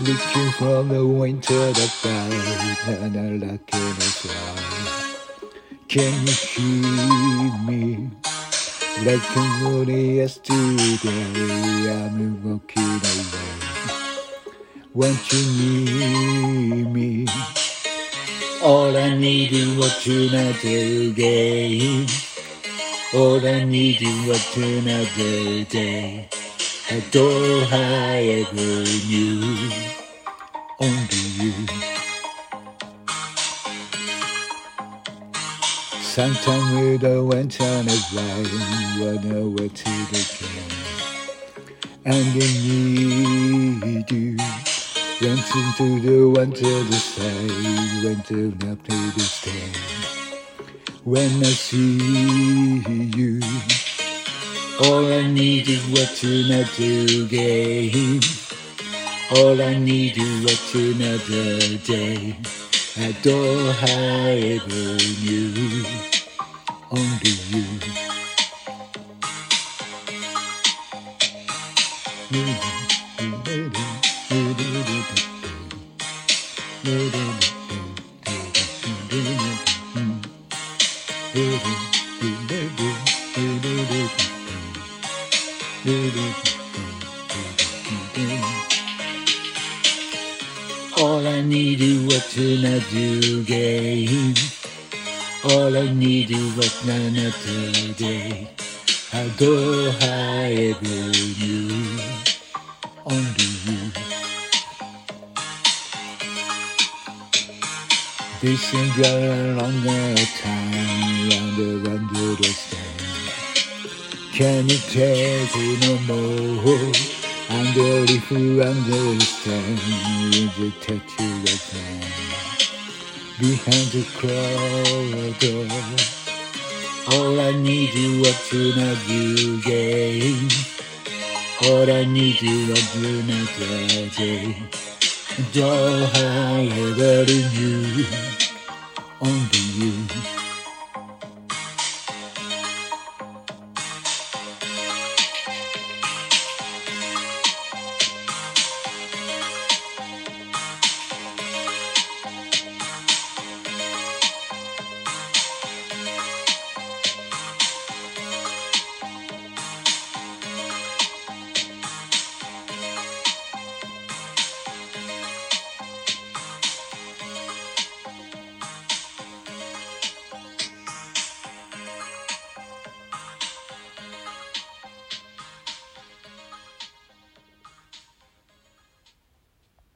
Looking from the winter the cloud and a lucky in the sky. Can you hear me? Like only yesterday, I'm walking away. Won't you need me? All I need is what you not again. All I need is what another day. I I ever knew. Only you. Sometimes we don't went on a ride, run away to the game. And I need you. Went into the to the side, went to not play the stand. When I see you, all I need is not to gain. All I need is what another day. I don't have ever knew, only you. Mm-hmm. All I need is what another game. All I need is what another day. I go high ever knew. under you. This ain't got a longer time round around the stand. Can you take no more? I'm the if you understand you just touch you the hand behind the closed door. All I need is what you not you gain. All I need is what you not day. Don't I ever knew only you.